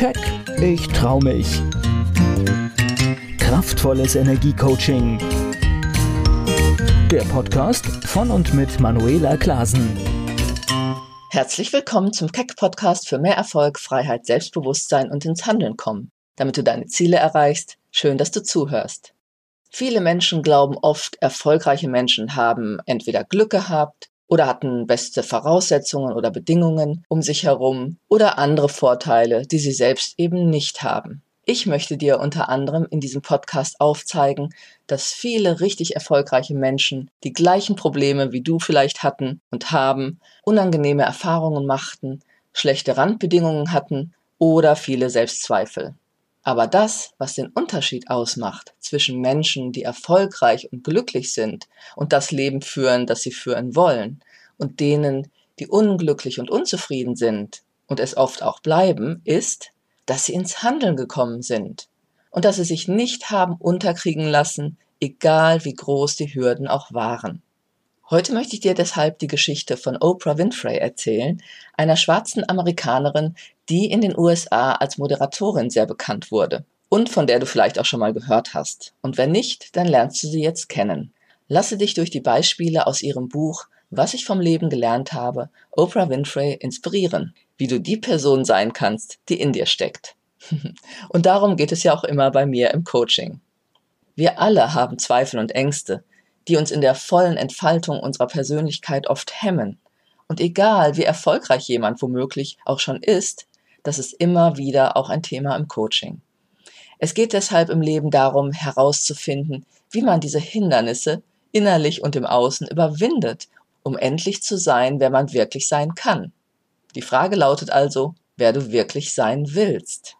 Keck, ich trau mich. Kraftvolles Energiecoaching. Der Podcast von und mit Manuela Klasen. Herzlich willkommen zum Keck Podcast für mehr Erfolg, Freiheit, Selbstbewusstsein und ins Handeln kommen. Damit du deine Ziele erreichst, schön, dass du zuhörst. Viele Menschen glauben oft, erfolgreiche Menschen haben entweder Glück gehabt oder hatten beste Voraussetzungen oder Bedingungen um sich herum oder andere Vorteile, die sie selbst eben nicht haben. Ich möchte dir unter anderem in diesem Podcast aufzeigen, dass viele richtig erfolgreiche Menschen die gleichen Probleme wie du vielleicht hatten und haben, unangenehme Erfahrungen machten, schlechte Randbedingungen hatten oder viele Selbstzweifel. Aber das, was den Unterschied ausmacht zwischen Menschen, die erfolgreich und glücklich sind und das Leben führen, das sie führen wollen, und denen, die unglücklich und unzufrieden sind und es oft auch bleiben, ist, dass sie ins Handeln gekommen sind und dass sie sich nicht haben unterkriegen lassen, egal wie groß die Hürden auch waren. Heute möchte ich dir deshalb die Geschichte von Oprah Winfrey erzählen, einer schwarzen Amerikanerin, die in den USA als Moderatorin sehr bekannt wurde und von der du vielleicht auch schon mal gehört hast. Und wenn nicht, dann lernst du sie jetzt kennen. Lasse dich durch die Beispiele aus ihrem Buch Was ich vom Leben gelernt habe, Oprah Winfrey inspirieren, wie du die Person sein kannst, die in dir steckt. und darum geht es ja auch immer bei mir im Coaching. Wir alle haben Zweifel und Ängste, die uns in der vollen Entfaltung unserer Persönlichkeit oft hemmen. Und egal, wie erfolgreich jemand womöglich auch schon ist, das ist immer wieder auch ein Thema im Coaching. Es geht deshalb im Leben darum, herauszufinden, wie man diese Hindernisse innerlich und im Außen überwindet, um endlich zu sein, wer man wirklich sein kann. Die Frage lautet also, wer du wirklich sein willst.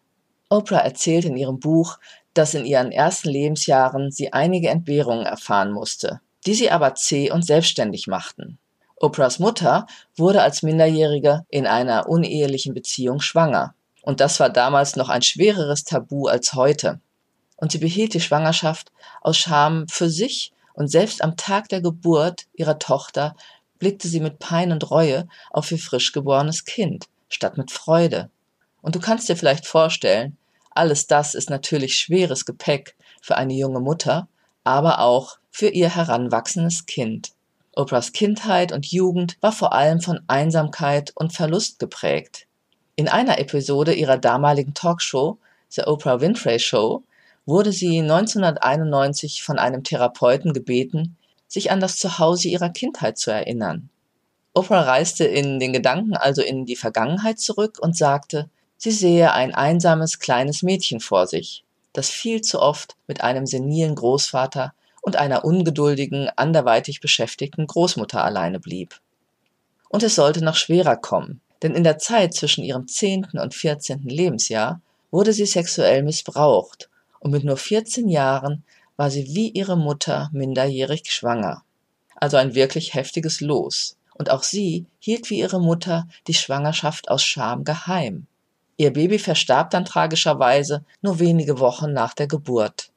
Oprah erzählt in ihrem Buch, dass in ihren ersten Lebensjahren sie einige Entbehrungen erfahren musste, die sie aber zäh und selbstständig machten. Oprahs Mutter wurde als Minderjährige in einer unehelichen Beziehung schwanger. Und das war damals noch ein schwereres Tabu als heute. Und sie behielt die Schwangerschaft aus Scham für sich und selbst am Tag der Geburt ihrer Tochter blickte sie mit Pein und Reue auf ihr frisch geborenes Kind, statt mit Freude. Und du kannst dir vielleicht vorstellen, alles das ist natürlich schweres Gepäck für eine junge Mutter, aber auch für ihr heranwachsendes Kind. Oprahs Kindheit und Jugend war vor allem von Einsamkeit und Verlust geprägt. In einer Episode ihrer damaligen Talkshow, The Oprah Winfrey Show, wurde sie 1991 von einem Therapeuten gebeten, sich an das Zuhause ihrer Kindheit zu erinnern. Oprah reiste in den Gedanken also in die Vergangenheit zurück und sagte, sie sehe ein einsames kleines Mädchen vor sich, das viel zu oft mit einem senilen Großvater und einer ungeduldigen, anderweitig beschäftigten Großmutter alleine blieb. Und es sollte noch schwerer kommen, denn in der Zeit zwischen ihrem zehnten und vierzehnten Lebensjahr wurde sie sexuell missbraucht und mit nur 14 Jahren war sie wie ihre Mutter minderjährig schwanger. Also ein wirklich heftiges Los. Und auch sie hielt wie ihre Mutter die Schwangerschaft aus Scham geheim. Ihr Baby verstarb dann tragischerweise nur wenige Wochen nach der Geburt.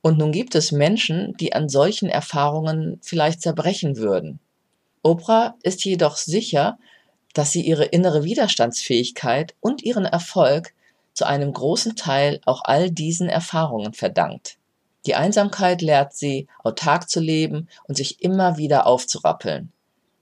Und nun gibt es Menschen, die an solchen Erfahrungen vielleicht zerbrechen würden. Oprah ist jedoch sicher, dass sie ihre innere Widerstandsfähigkeit und ihren Erfolg zu einem großen Teil auch all diesen Erfahrungen verdankt. Die Einsamkeit lehrt sie, autark zu leben und sich immer wieder aufzurappeln.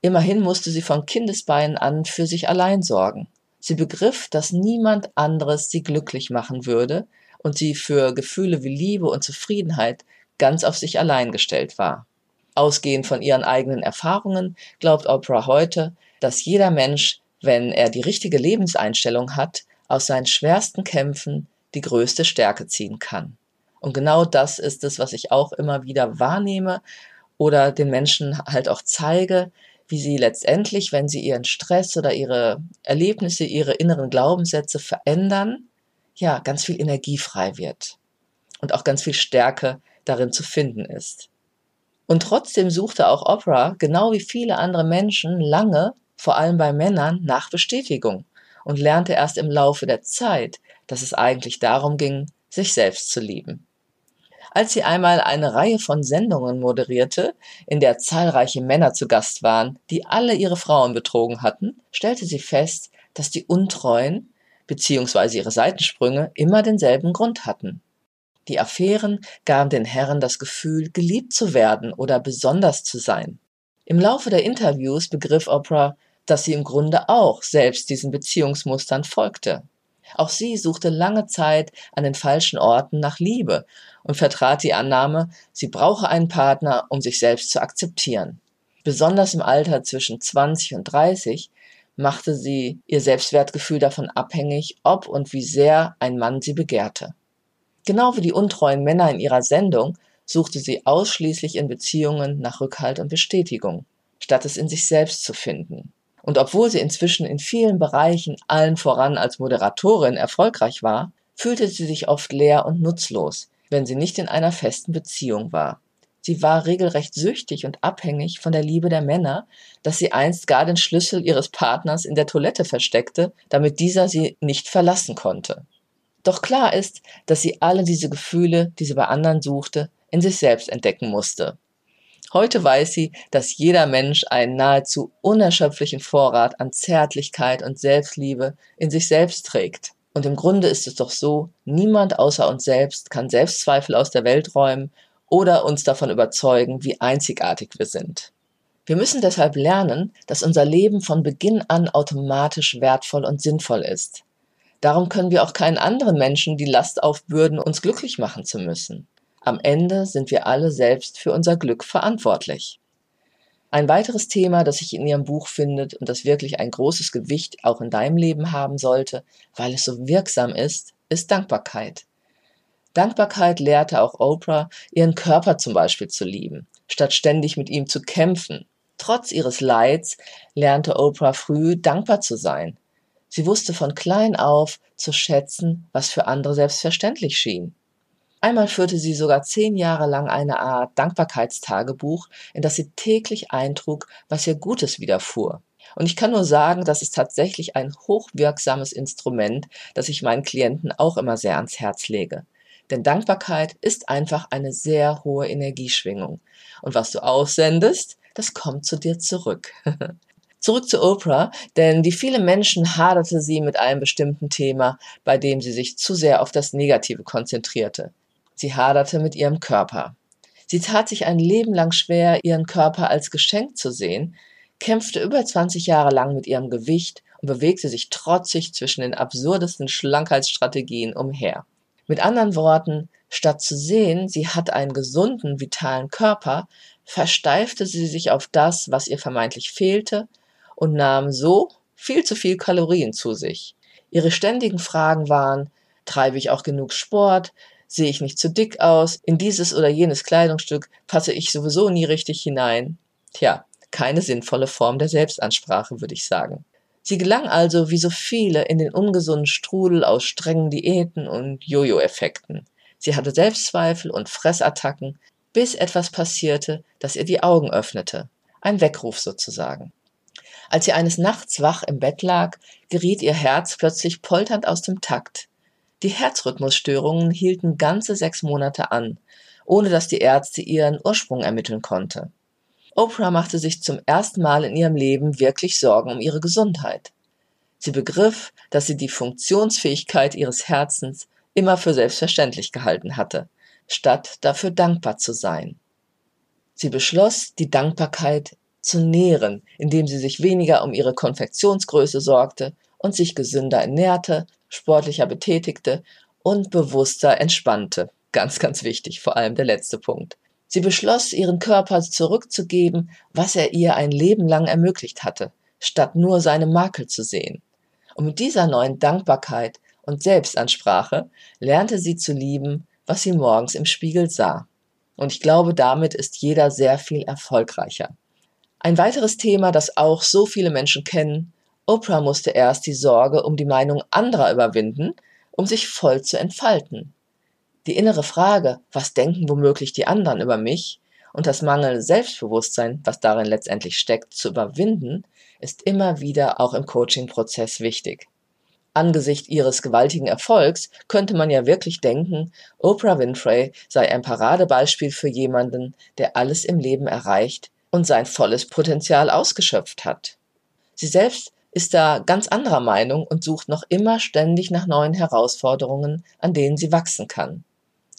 Immerhin musste sie von Kindesbeinen an für sich allein sorgen. Sie begriff, dass niemand anderes sie glücklich machen würde und sie für Gefühle wie Liebe und Zufriedenheit ganz auf sich allein gestellt war. Ausgehend von ihren eigenen Erfahrungen glaubt Oprah heute, dass jeder Mensch, wenn er die richtige Lebenseinstellung hat, aus seinen schwersten Kämpfen die größte Stärke ziehen kann. Und genau das ist es, was ich auch immer wieder wahrnehme oder den Menschen halt auch zeige, wie sie letztendlich, wenn sie ihren Stress oder ihre Erlebnisse, ihre inneren Glaubenssätze verändern, ja, ganz viel Energie frei wird und auch ganz viel Stärke darin zu finden ist. Und trotzdem suchte auch Oprah, genau wie viele andere Menschen, lange, vor allem bei Männern, nach Bestätigung und lernte erst im Laufe der Zeit, dass es eigentlich darum ging, sich selbst zu lieben. Als sie einmal eine Reihe von Sendungen moderierte, in der zahlreiche Männer zu Gast waren, die alle ihre Frauen betrogen hatten, stellte sie fest, dass die Untreuen bzw. ihre Seitensprünge immer denselben Grund hatten. Die Affären gaben den Herren das Gefühl, geliebt zu werden oder besonders zu sein. Im Laufe der Interviews begriff Oprah, dass sie im Grunde auch selbst diesen Beziehungsmustern folgte. Auch sie suchte lange Zeit an den falschen Orten nach Liebe und vertrat die Annahme, sie brauche einen Partner, um sich selbst zu akzeptieren. Besonders im Alter zwischen 20 und 30 machte sie ihr Selbstwertgefühl davon abhängig, ob und wie sehr ein Mann sie begehrte. Genau wie die untreuen Männer in ihrer Sendung suchte sie ausschließlich in Beziehungen nach Rückhalt und Bestätigung, statt es in sich selbst zu finden. Und obwohl sie inzwischen in vielen Bereichen allen voran als Moderatorin erfolgreich war, fühlte sie sich oft leer und nutzlos, wenn sie nicht in einer festen Beziehung war. Sie war regelrecht süchtig und abhängig von der Liebe der Männer, dass sie einst gar den Schlüssel ihres Partners in der Toilette versteckte, damit dieser sie nicht verlassen konnte. Doch klar ist, dass sie alle diese Gefühle, die sie bei anderen suchte, in sich selbst entdecken musste. Heute weiß sie, dass jeder Mensch einen nahezu unerschöpflichen Vorrat an Zärtlichkeit und Selbstliebe in sich selbst trägt. Und im Grunde ist es doch so, niemand außer uns selbst kann Selbstzweifel aus der Welt räumen oder uns davon überzeugen, wie einzigartig wir sind. Wir müssen deshalb lernen, dass unser Leben von Beginn an automatisch wertvoll und sinnvoll ist. Darum können wir auch keinen anderen Menschen die Last aufbürden, uns glücklich machen zu müssen. Am Ende sind wir alle selbst für unser Glück verantwortlich. Ein weiteres Thema, das sich in Ihrem Buch findet und das wirklich ein großes Gewicht auch in deinem Leben haben sollte, weil es so wirksam ist, ist Dankbarkeit. Dankbarkeit lehrte auch Oprah, ihren Körper zum Beispiel zu lieben, statt ständig mit ihm zu kämpfen. Trotz ihres Leids lernte Oprah früh dankbar zu sein, Sie wusste von klein auf zu schätzen, was für andere selbstverständlich schien. Einmal führte sie sogar zehn Jahre lang eine Art Dankbarkeitstagebuch, in das sie täglich eintrug, was ihr Gutes widerfuhr. Und ich kann nur sagen, das ist tatsächlich ein hochwirksames Instrument, das ich meinen Klienten auch immer sehr ans Herz lege. Denn Dankbarkeit ist einfach eine sehr hohe Energieschwingung. Und was du aussendest, das kommt zu dir zurück. Zurück zu Oprah, denn wie viele Menschen haderte sie mit einem bestimmten Thema, bei dem sie sich zu sehr auf das Negative konzentrierte. Sie haderte mit ihrem Körper. Sie tat sich ein Leben lang schwer, ihren Körper als Geschenk zu sehen, kämpfte über 20 Jahre lang mit ihrem Gewicht und bewegte sich trotzig zwischen den absurdesten Schlankheitsstrategien umher. Mit anderen Worten, statt zu sehen, sie hat einen gesunden, vitalen Körper, versteifte sie sich auf das, was ihr vermeintlich fehlte und nahm so viel zu viel Kalorien zu sich. Ihre ständigen Fragen waren, treibe ich auch genug Sport? Sehe ich nicht zu dick aus? In dieses oder jenes Kleidungsstück passe ich sowieso nie richtig hinein? Tja, keine sinnvolle Form der Selbstansprache, würde ich sagen. Sie gelang also wie so viele in den ungesunden Strudel aus strengen Diäten und Jojo-Effekten. Sie hatte Selbstzweifel und Fressattacken, bis etwas passierte, das ihr die Augen öffnete. Ein Weckruf sozusagen. Als sie eines Nachts wach im Bett lag, geriet ihr Herz plötzlich polternd aus dem Takt. Die Herzrhythmusstörungen hielten ganze sechs Monate an, ohne dass die Ärzte ihren Ursprung ermitteln konnte. Oprah machte sich zum ersten Mal in ihrem Leben wirklich Sorgen um ihre Gesundheit. Sie begriff, dass sie die Funktionsfähigkeit ihres Herzens immer für selbstverständlich gehalten hatte, statt dafür dankbar zu sein. Sie beschloss, die Dankbarkeit zu nähren, indem sie sich weniger um ihre Konfektionsgröße sorgte und sich gesünder ernährte, sportlicher betätigte und bewusster entspannte. Ganz, ganz wichtig, vor allem der letzte Punkt. Sie beschloss, ihren Körper zurückzugeben, was er ihr ein Leben lang ermöglicht hatte, statt nur seine Makel zu sehen. Und mit dieser neuen Dankbarkeit und Selbstansprache lernte sie zu lieben, was sie morgens im Spiegel sah. Und ich glaube, damit ist jeder sehr viel erfolgreicher. Ein weiteres Thema, das auch so viele Menschen kennen, Oprah musste erst die Sorge um die Meinung anderer überwinden, um sich voll zu entfalten. Die innere Frage, was denken womöglich die anderen über mich, und das Mangel Selbstbewusstsein, was darin letztendlich steckt, zu überwinden, ist immer wieder auch im Coaching-Prozess wichtig. Angesichts ihres gewaltigen Erfolgs könnte man ja wirklich denken, Oprah Winfrey sei ein Paradebeispiel für jemanden, der alles im Leben erreicht und sein volles Potenzial ausgeschöpft hat. Sie selbst ist da ganz anderer Meinung und sucht noch immer ständig nach neuen Herausforderungen, an denen sie wachsen kann.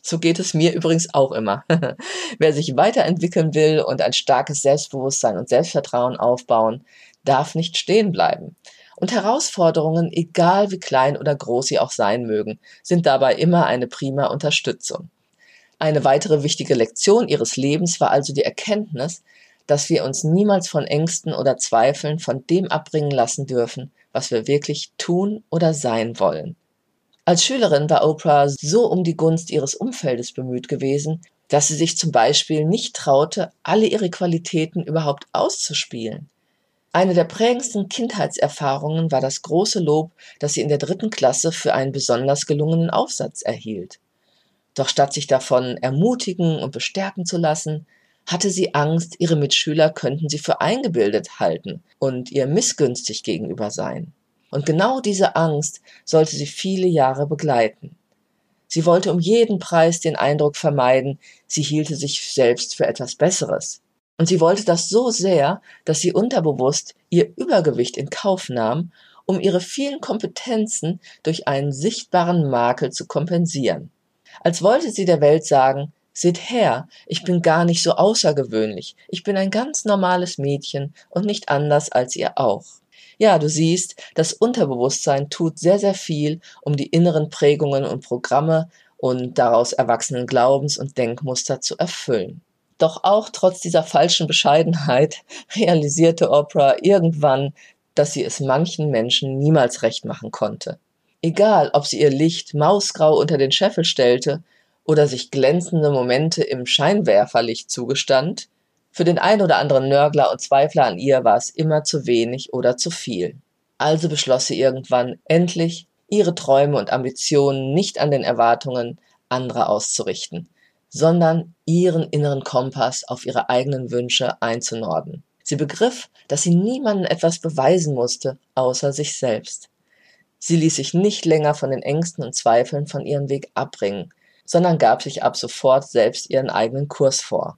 So geht es mir übrigens auch immer. Wer sich weiterentwickeln will und ein starkes Selbstbewusstsein und Selbstvertrauen aufbauen, darf nicht stehen bleiben. Und Herausforderungen, egal wie klein oder groß sie auch sein mögen, sind dabei immer eine prima Unterstützung. Eine weitere wichtige Lektion ihres Lebens war also die Erkenntnis, dass wir uns niemals von Ängsten oder Zweifeln von dem abbringen lassen dürfen, was wir wirklich tun oder sein wollen. Als Schülerin war Oprah so um die Gunst ihres Umfeldes bemüht gewesen, dass sie sich zum Beispiel nicht traute, alle ihre Qualitäten überhaupt auszuspielen. Eine der prägendsten Kindheitserfahrungen war das große Lob, das sie in der dritten Klasse für einen besonders gelungenen Aufsatz erhielt. Doch statt sich davon ermutigen und bestärken zu lassen, hatte sie Angst, ihre Mitschüler könnten sie für eingebildet halten und ihr missgünstig gegenüber sein. Und genau diese Angst sollte sie viele Jahre begleiten. Sie wollte um jeden Preis den Eindruck vermeiden, sie hielte sich selbst für etwas Besseres. Und sie wollte das so sehr, dass sie unterbewusst ihr Übergewicht in Kauf nahm, um ihre vielen Kompetenzen durch einen sichtbaren Makel zu kompensieren. Als wollte sie der Welt sagen, Seht her, ich bin gar nicht so außergewöhnlich. Ich bin ein ganz normales Mädchen und nicht anders als ihr auch. Ja, du siehst, das Unterbewusstsein tut sehr, sehr viel, um die inneren Prägungen und Programme und daraus erwachsenen Glaubens- und Denkmuster zu erfüllen. Doch auch trotz dieser falschen Bescheidenheit realisierte Oprah irgendwann, dass sie es manchen Menschen niemals recht machen konnte. Egal, ob sie ihr Licht mausgrau unter den Scheffel stellte oder sich glänzende Momente im Scheinwerferlicht zugestand, für den ein oder anderen Nörgler und Zweifler an ihr war es immer zu wenig oder zu viel. Also beschloss sie irgendwann endlich, ihre Träume und Ambitionen nicht an den Erwartungen anderer auszurichten, sondern ihren inneren Kompass auf ihre eigenen Wünsche einzunorden. Sie begriff, dass sie niemandem etwas beweisen musste, außer sich selbst. Sie ließ sich nicht länger von den Ängsten und Zweifeln von ihrem Weg abbringen, sondern gab sich ab sofort selbst ihren eigenen Kurs vor.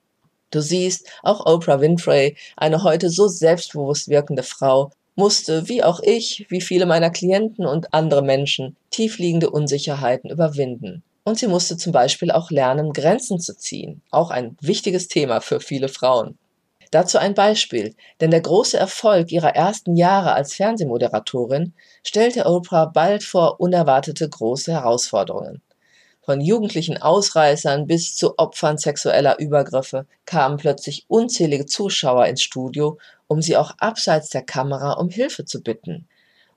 Du siehst, auch Oprah Winfrey, eine heute so selbstbewusst wirkende Frau, musste, wie auch ich, wie viele meiner Klienten und andere Menschen, tiefliegende Unsicherheiten überwinden. Und sie musste zum Beispiel auch lernen, Grenzen zu ziehen. Auch ein wichtiges Thema für viele Frauen. Dazu ein Beispiel, denn der große Erfolg ihrer ersten Jahre als Fernsehmoderatorin stellte Oprah bald vor unerwartete große Herausforderungen. Von jugendlichen Ausreißern bis zu Opfern sexueller Übergriffe kamen plötzlich unzählige Zuschauer ins Studio, um sie auch abseits der Kamera um Hilfe zu bitten.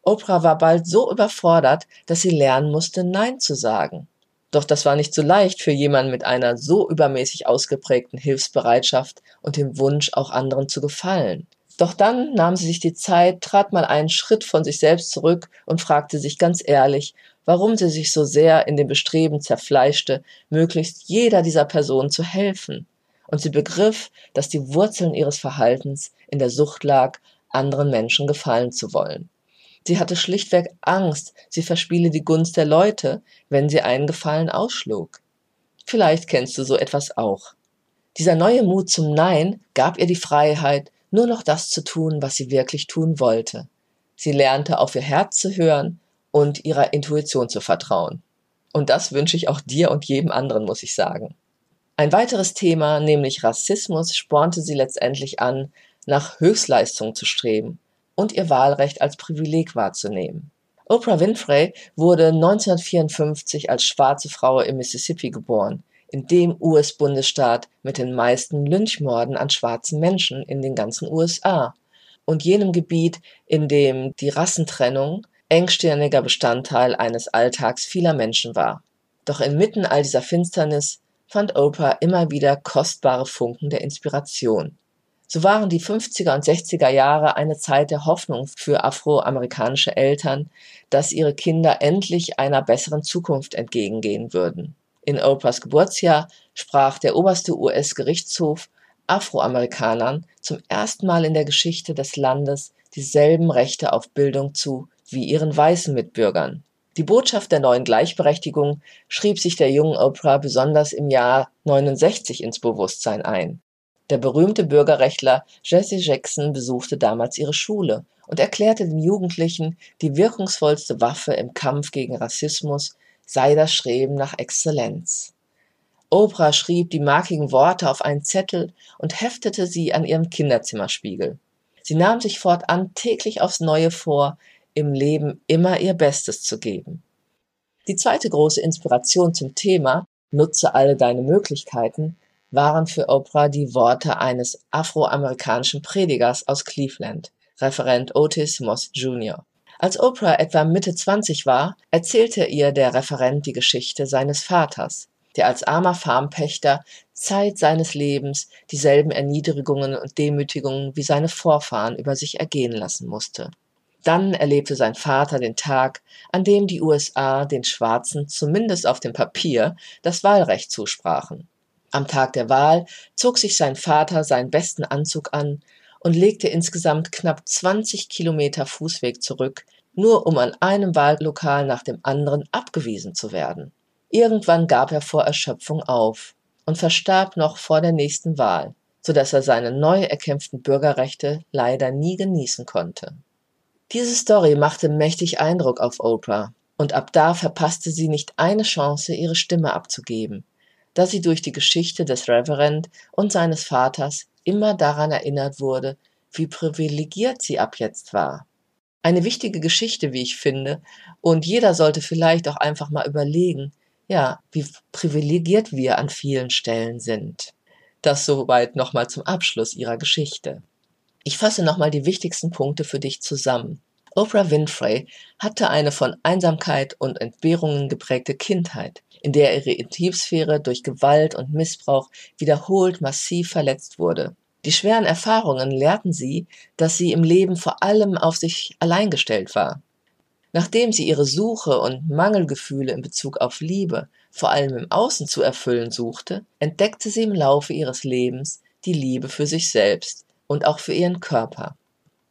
Oprah war bald so überfordert, dass sie lernen musste, Nein zu sagen. Doch das war nicht so leicht für jemanden mit einer so übermäßig ausgeprägten Hilfsbereitschaft und dem Wunsch, auch anderen zu gefallen. Doch dann nahm sie sich die Zeit, trat mal einen Schritt von sich selbst zurück und fragte sich ganz ehrlich, warum sie sich so sehr in dem Bestreben zerfleischte, möglichst jeder dieser Personen zu helfen. Und sie begriff, dass die Wurzeln ihres Verhaltens in der Sucht lag, anderen Menschen gefallen zu wollen. Sie hatte schlichtweg Angst, sie verspiele die Gunst der Leute, wenn sie einen Gefallen ausschlug. Vielleicht kennst du so etwas auch. Dieser neue Mut zum Nein gab ihr die Freiheit, nur noch das zu tun, was sie wirklich tun wollte. Sie lernte auf ihr Herz zu hören und ihrer Intuition zu vertrauen. Und das wünsche ich auch dir und jedem anderen, muss ich sagen. Ein weiteres Thema, nämlich Rassismus, spornte sie letztendlich an, nach Höchstleistung zu streben und ihr Wahlrecht als Privileg wahrzunehmen. Oprah Winfrey wurde 1954 als schwarze Frau im Mississippi geboren, in dem US-Bundesstaat mit den meisten Lynchmorden an schwarzen Menschen in den ganzen USA und jenem Gebiet, in dem die Rassentrennung engstirniger Bestandteil eines Alltags vieler Menschen war. Doch inmitten all dieser Finsternis fand Oprah immer wieder kostbare Funken der Inspiration. So waren die 50er und 60er Jahre eine Zeit der Hoffnung für afroamerikanische Eltern, dass ihre Kinder endlich einer besseren Zukunft entgegengehen würden. In Oprahs Geburtsjahr sprach der oberste US-Gerichtshof Afroamerikanern zum ersten Mal in der Geschichte des Landes dieselben Rechte auf Bildung zu wie ihren weißen Mitbürgern. Die Botschaft der neuen Gleichberechtigung schrieb sich der jungen Oprah besonders im Jahr 69 ins Bewusstsein ein. Der berühmte Bürgerrechtler Jesse Jackson besuchte damals ihre Schule und erklärte den Jugendlichen, die wirkungsvollste Waffe im Kampf gegen Rassismus sei das Streben nach Exzellenz. Oprah schrieb die markigen Worte auf einen Zettel und heftete sie an ihrem Kinderzimmerspiegel. Sie nahm sich fortan täglich aufs Neue vor, im Leben immer ihr Bestes zu geben. Die zweite große Inspiration zum Thema Nutze alle deine Möglichkeiten waren für Oprah die Worte eines afroamerikanischen Predigers aus Cleveland, Referent Otis Moss Jr. Als Oprah etwa Mitte 20 war, erzählte ihr der Referent die Geschichte seines Vaters, der als armer Farmpächter Zeit seines Lebens dieselben Erniedrigungen und Demütigungen wie seine Vorfahren über sich ergehen lassen musste. Dann erlebte sein Vater den Tag, an dem die USA den Schwarzen zumindest auf dem Papier das Wahlrecht zusprachen. Am Tag der Wahl zog sich sein Vater seinen besten Anzug an und legte insgesamt knapp 20 Kilometer Fußweg zurück, nur um an einem Wahllokal nach dem anderen abgewiesen zu werden. Irgendwann gab er vor Erschöpfung auf und verstarb noch vor der nächsten Wahl, so dass er seine neu erkämpften Bürgerrechte leider nie genießen konnte. Diese Story machte mächtig Eindruck auf Oprah, und ab da verpasste sie nicht eine Chance, ihre Stimme abzugeben da sie durch die Geschichte des Reverend und seines Vaters immer daran erinnert wurde, wie privilegiert sie ab jetzt war. Eine wichtige Geschichte, wie ich finde, und jeder sollte vielleicht auch einfach mal überlegen, ja, wie privilegiert wir an vielen Stellen sind. Das soweit nochmal zum Abschluss ihrer Geschichte. Ich fasse nochmal die wichtigsten Punkte für dich zusammen. Oprah Winfrey hatte eine von Einsamkeit und Entbehrungen geprägte Kindheit in der ihre Intimsphäre durch Gewalt und Missbrauch wiederholt massiv verletzt wurde. Die schweren Erfahrungen lehrten sie, dass sie im Leben vor allem auf sich allein gestellt war. Nachdem sie ihre Suche und Mangelgefühle in Bezug auf Liebe vor allem im Außen zu erfüllen suchte, entdeckte sie im Laufe ihres Lebens die Liebe für sich selbst und auch für ihren Körper.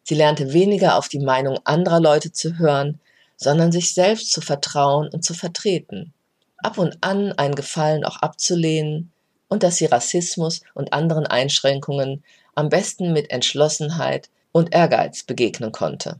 Sie lernte weniger auf die Meinung anderer Leute zu hören, sondern sich selbst zu vertrauen und zu vertreten ab und an einen Gefallen auch abzulehnen und dass sie Rassismus und anderen Einschränkungen am besten mit Entschlossenheit und Ehrgeiz begegnen konnte.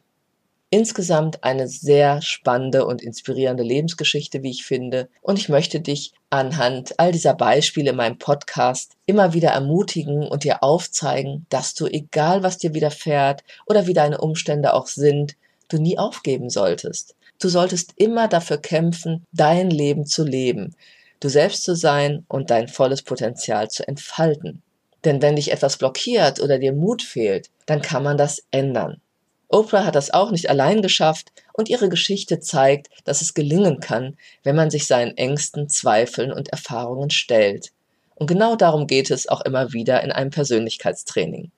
Insgesamt eine sehr spannende und inspirierende Lebensgeschichte, wie ich finde, und ich möchte dich anhand all dieser Beispiele in meinem Podcast immer wieder ermutigen und dir aufzeigen, dass du, egal was dir widerfährt oder wie deine Umstände auch sind, du nie aufgeben solltest. Du solltest immer dafür kämpfen, dein Leben zu leben, du selbst zu sein und dein volles Potenzial zu entfalten. Denn wenn dich etwas blockiert oder dir Mut fehlt, dann kann man das ändern. Oprah hat das auch nicht allein geschafft und ihre Geschichte zeigt, dass es gelingen kann, wenn man sich seinen Ängsten, Zweifeln und Erfahrungen stellt. Und genau darum geht es auch immer wieder in einem Persönlichkeitstraining.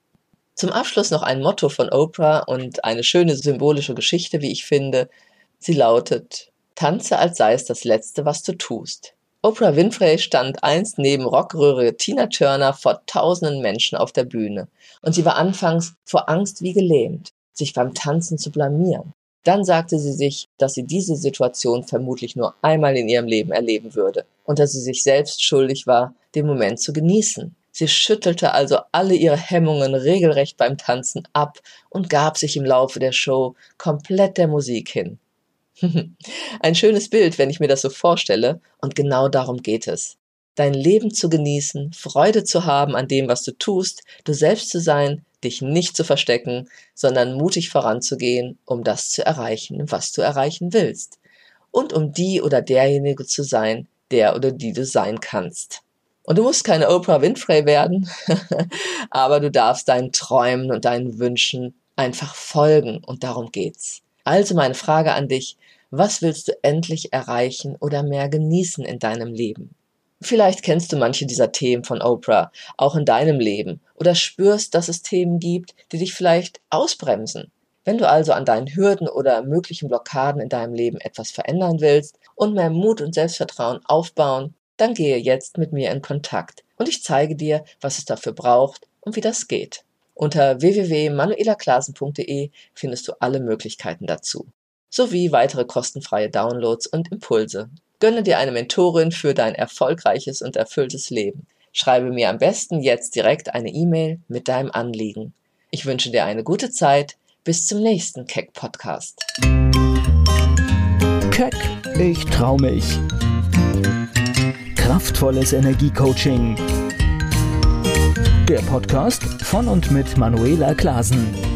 Zum Abschluss noch ein Motto von Oprah und eine schöne symbolische Geschichte, wie ich finde, Sie lautet Tanze, als sei es das Letzte, was du tust. Oprah Winfrey stand einst neben Rockröhre Tina Turner vor tausenden Menschen auf der Bühne und sie war anfangs vor Angst wie gelähmt, sich beim Tanzen zu blamieren. Dann sagte sie sich, dass sie diese Situation vermutlich nur einmal in ihrem Leben erleben würde und dass sie sich selbst schuldig war, den Moment zu genießen. Sie schüttelte also alle ihre Hemmungen regelrecht beim Tanzen ab und gab sich im Laufe der Show komplett der Musik hin. Ein schönes Bild, wenn ich mir das so vorstelle, und genau darum geht es. Dein Leben zu genießen, Freude zu haben an dem, was du tust, du selbst zu sein, dich nicht zu verstecken, sondern mutig voranzugehen, um das zu erreichen, was du erreichen willst. Und um die oder derjenige zu sein, der oder die du sein kannst. Und du musst keine Oprah Winfrey werden, aber du darfst deinen Träumen und deinen Wünschen einfach folgen und darum geht's. Also meine Frage an dich, was willst du endlich erreichen oder mehr genießen in deinem Leben? Vielleicht kennst du manche dieser Themen von Oprah auch in deinem Leben oder spürst, dass es Themen gibt, die dich vielleicht ausbremsen. Wenn du also an deinen Hürden oder möglichen Blockaden in deinem Leben etwas verändern willst und mehr Mut und Selbstvertrauen aufbauen, dann gehe jetzt mit mir in Kontakt und ich zeige dir, was es dafür braucht und wie das geht. Unter www.manuelaklasen.de findest du alle Möglichkeiten dazu, sowie weitere kostenfreie Downloads und Impulse. Gönne dir eine Mentorin für dein erfolgreiches und erfülltes Leben. Schreibe mir am besten jetzt direkt eine E-Mail mit deinem Anliegen. Ich wünsche dir eine gute Zeit. Bis zum nächsten Keck Podcast. Keck, ich trau mich. Kraftvolles Energiecoaching. Der Podcast von und mit Manuela Klasen.